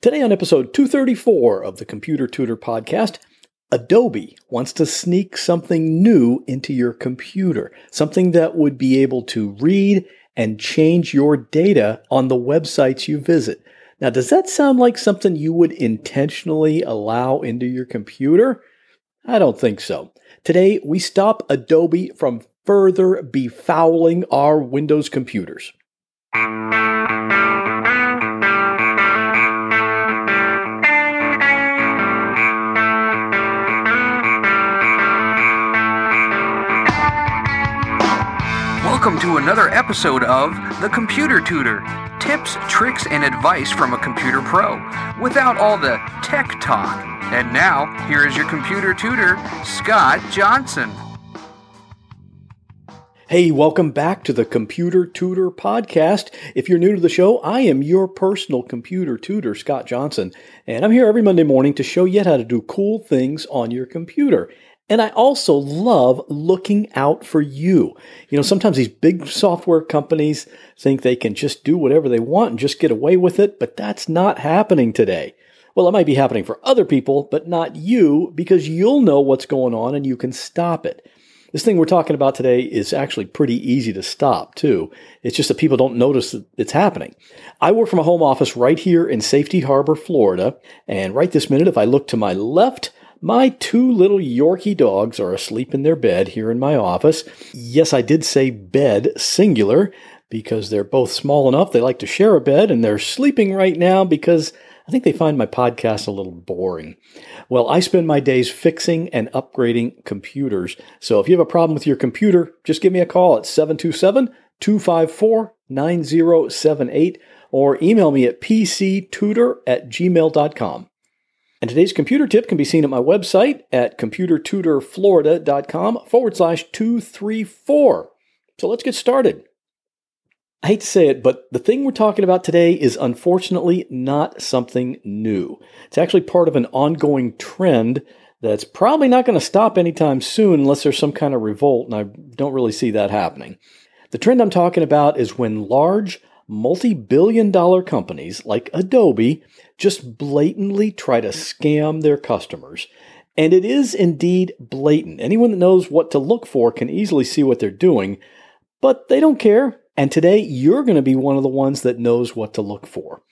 Today, on episode 234 of the Computer Tutor podcast, Adobe wants to sneak something new into your computer, something that would be able to read and change your data on the websites you visit. Now, does that sound like something you would intentionally allow into your computer? I don't think so. Today, we stop Adobe from further befouling our Windows computers. Welcome to another episode of The Computer Tutor tips, tricks, and advice from a computer pro without all the tech talk. And now, here is your computer tutor, Scott Johnson. Hey, welcome back to the Computer Tutor Podcast. If you're new to the show, I am your personal computer tutor, Scott Johnson, and I'm here every Monday morning to show you how to do cool things on your computer. And I also love looking out for you. You know, sometimes these big software companies think they can just do whatever they want and just get away with it, but that's not happening today. Well, it might be happening for other people, but not you because you'll know what's going on and you can stop it. This thing we're talking about today is actually pretty easy to stop, too. It's just that people don't notice that it's happening. I work from a home office right here in Safety Harbor, Florida, and right this minute, if I look to my left, my two little Yorkie dogs are asleep in their bed here in my office. Yes, I did say bed singular because they're both small enough they like to share a bed and they're sleeping right now because I think they find my podcast a little boring. Well, I spend my days fixing and upgrading computers. So if you have a problem with your computer, just give me a call at 727 254 9078 or email me at pctutor at gmail.com. And today's computer tip can be seen at my website at computertutorflorida.com forward slash 234. So let's get started. I hate to say it, but the thing we're talking about today is unfortunately not something new. It's actually part of an ongoing trend that's probably not going to stop anytime soon unless there's some kind of revolt, and I don't really see that happening. The trend I'm talking about is when large, multi billion dollar companies like Adobe just blatantly try to scam their customers. And it is indeed blatant. Anyone that knows what to look for can easily see what they're doing, but they don't care. And today, you're going to be one of the ones that knows what to look for.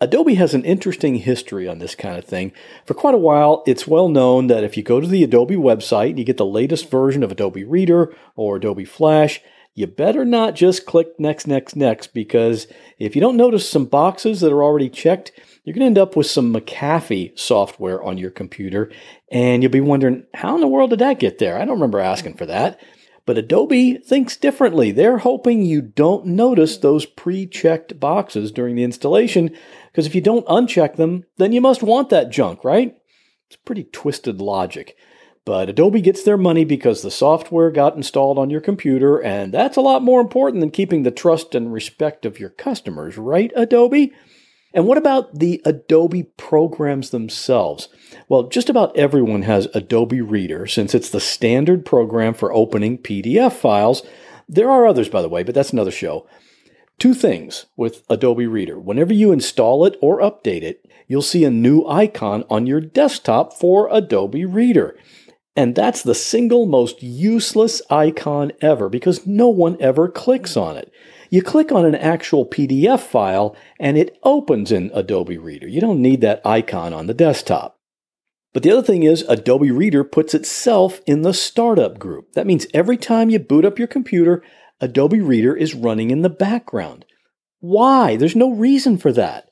Adobe has an interesting history on this kind of thing. For quite a while, it's well known that if you go to the Adobe website and you get the latest version of Adobe Reader or Adobe Flash, you better not just click next, next, next, because if you don't notice some boxes that are already checked, you're going to end up with some McAfee software on your computer, and you'll be wondering, how in the world did that get there? I don't remember asking for that. But Adobe thinks differently. They're hoping you don't notice those pre checked boxes during the installation, because if you don't uncheck them, then you must want that junk, right? It's pretty twisted logic. But Adobe gets their money because the software got installed on your computer, and that's a lot more important than keeping the trust and respect of your customers, right, Adobe? And what about the Adobe programs themselves? Well, just about everyone has Adobe Reader since it's the standard program for opening PDF files. There are others, by the way, but that's another show. Two things with Adobe Reader. Whenever you install it or update it, you'll see a new icon on your desktop for Adobe Reader. And that's the single most useless icon ever because no one ever clicks on it. You click on an actual PDF file and it opens in Adobe Reader. You don't need that icon on the desktop. But the other thing is, Adobe Reader puts itself in the startup group. That means every time you boot up your computer, Adobe Reader is running in the background. Why? There's no reason for that.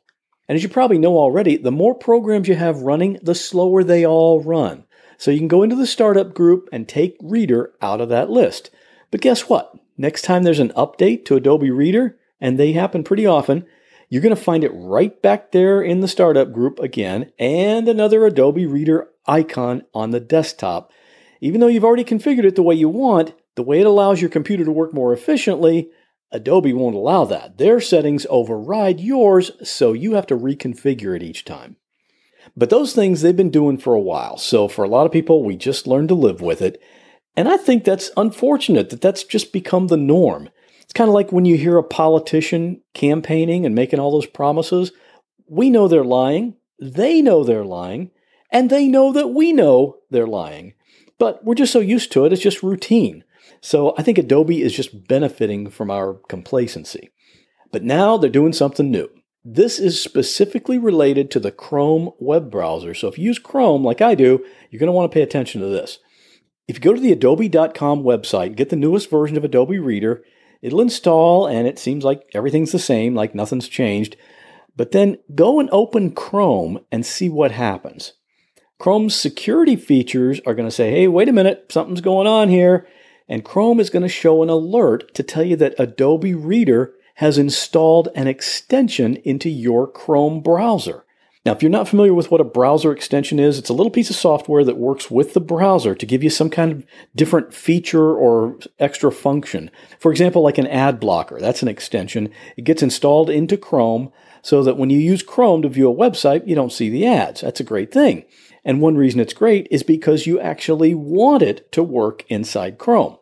And as you probably know already, the more programs you have running, the slower they all run. So you can go into the startup group and take Reader out of that list. But guess what? Next time there's an update to Adobe Reader, and they happen pretty often, you're going to find it right back there in the startup group again and another Adobe Reader icon on the desktop. Even though you've already configured it the way you want, the way it allows your computer to work more efficiently, Adobe won't allow that. Their settings override yours, so you have to reconfigure it each time. But those things they've been doing for a while. So for a lot of people, we just learned to live with it. And I think that's unfortunate that that's just become the norm. It's kind of like when you hear a politician campaigning and making all those promises. we know they're lying, they know they're lying, and they know that we know they're lying. But we're just so used to it, it's just routine. So I think Adobe is just benefiting from our complacency. But now they're doing something new. This is specifically related to the Chrome web browser. So if you use Chrome like I do, you're going to want to pay attention to this. If you go to the adobe.com website, get the newest version of Adobe Reader, it'll install and it seems like everything's the same, like nothing's changed. But then go and open Chrome and see what happens. Chrome's security features are going to say, hey, wait a minute, something's going on here. And Chrome is going to show an alert to tell you that Adobe Reader has installed an extension into your Chrome browser. Now, if you're not familiar with what a browser extension is, it's a little piece of software that works with the browser to give you some kind of different feature or extra function. For example, like an ad blocker, that's an extension. It gets installed into Chrome so that when you use Chrome to view a website, you don't see the ads. That's a great thing. And one reason it's great is because you actually want it to work inside Chrome.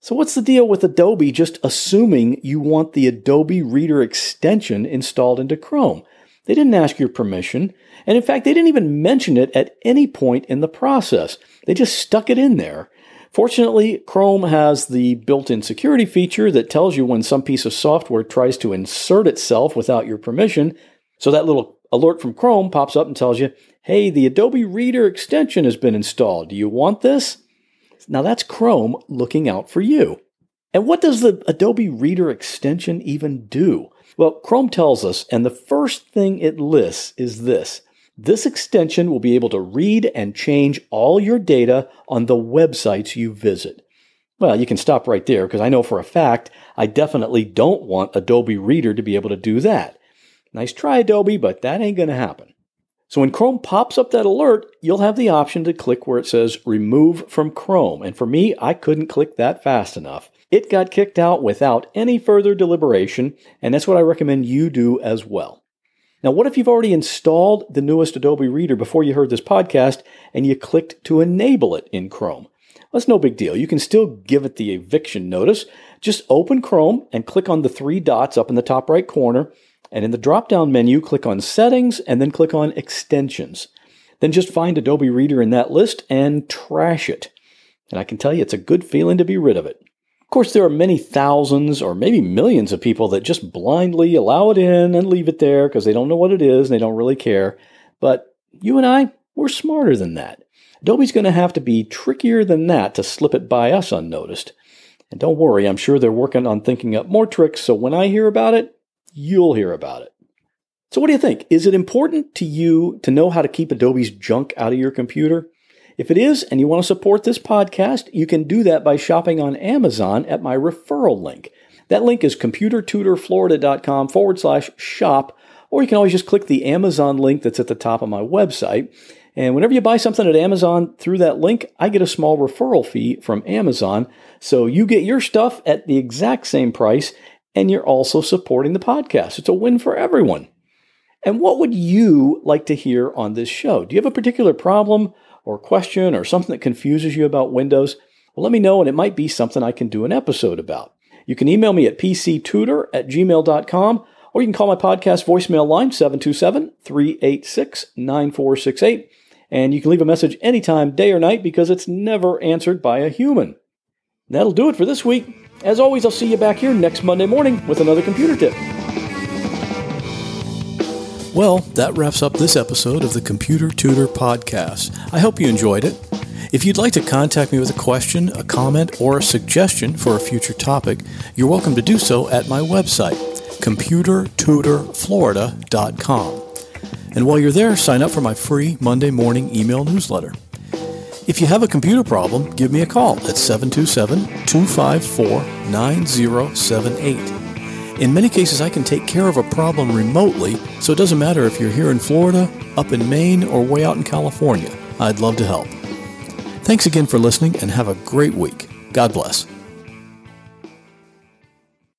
So, what's the deal with Adobe just assuming you want the Adobe Reader extension installed into Chrome? They didn't ask your permission, and in fact, they didn't even mention it at any point in the process. They just stuck it in there. Fortunately, Chrome has the built in security feature that tells you when some piece of software tries to insert itself without your permission. So that little alert from Chrome pops up and tells you, hey, the Adobe Reader extension has been installed. Do you want this? Now that's Chrome looking out for you. And what does the Adobe Reader extension even do? Well, Chrome tells us, and the first thing it lists is this. This extension will be able to read and change all your data on the websites you visit. Well, you can stop right there because I know for a fact I definitely don't want Adobe Reader to be able to do that. Nice try, Adobe, but that ain't going to happen. So when Chrome pops up that alert, you'll have the option to click where it says remove from Chrome. And for me, I couldn't click that fast enough. It got kicked out without any further deliberation, and that's what I recommend you do as well. Now, what if you've already installed the newest Adobe Reader before you heard this podcast and you clicked to enable it in Chrome? That's no big deal. You can still give it the eviction notice. Just open Chrome and click on the three dots up in the top right corner and in the drop down menu, click on Settings and then click on Extensions. Then just find Adobe Reader in that list and trash it. And I can tell you it's a good feeling to be rid of it. Of course, there are many thousands or maybe millions of people that just blindly allow it in and leave it there because they don't know what it is and they don't really care. But you and I, we're smarter than that. Adobe's going to have to be trickier than that to slip it by us unnoticed. And don't worry, I'm sure they're working on thinking up more tricks, so when I hear about it, you'll hear about it. So, what do you think? Is it important to you to know how to keep Adobe's junk out of your computer? If it is, and you want to support this podcast, you can do that by shopping on Amazon at my referral link. That link is computertutorflorida.com forward slash shop, or you can always just click the Amazon link that's at the top of my website. And whenever you buy something at Amazon through that link, I get a small referral fee from Amazon. So you get your stuff at the exact same price, and you're also supporting the podcast. It's a win for everyone. And what would you like to hear on this show? Do you have a particular problem or question or something that confuses you about Windows? Well, let me know, and it might be something I can do an episode about. You can email me at pctutor at gmail.com, or you can call my podcast voicemail line 727 386 9468. And you can leave a message anytime, day or night, because it's never answered by a human. That'll do it for this week. As always, I'll see you back here next Monday morning with another computer tip. Well, that wraps up this episode of the Computer Tutor Podcast. I hope you enjoyed it. If you'd like to contact me with a question, a comment, or a suggestion for a future topic, you're welcome to do so at my website, computertutorflorida.com. And while you're there, sign up for my free Monday morning email newsletter. If you have a computer problem, give me a call at 727 254 9078. In many cases, I can take care of a problem remotely, so it doesn't matter if you're here in Florida, up in Maine, or way out in California. I'd love to help. Thanks again for listening and have a great week. God bless.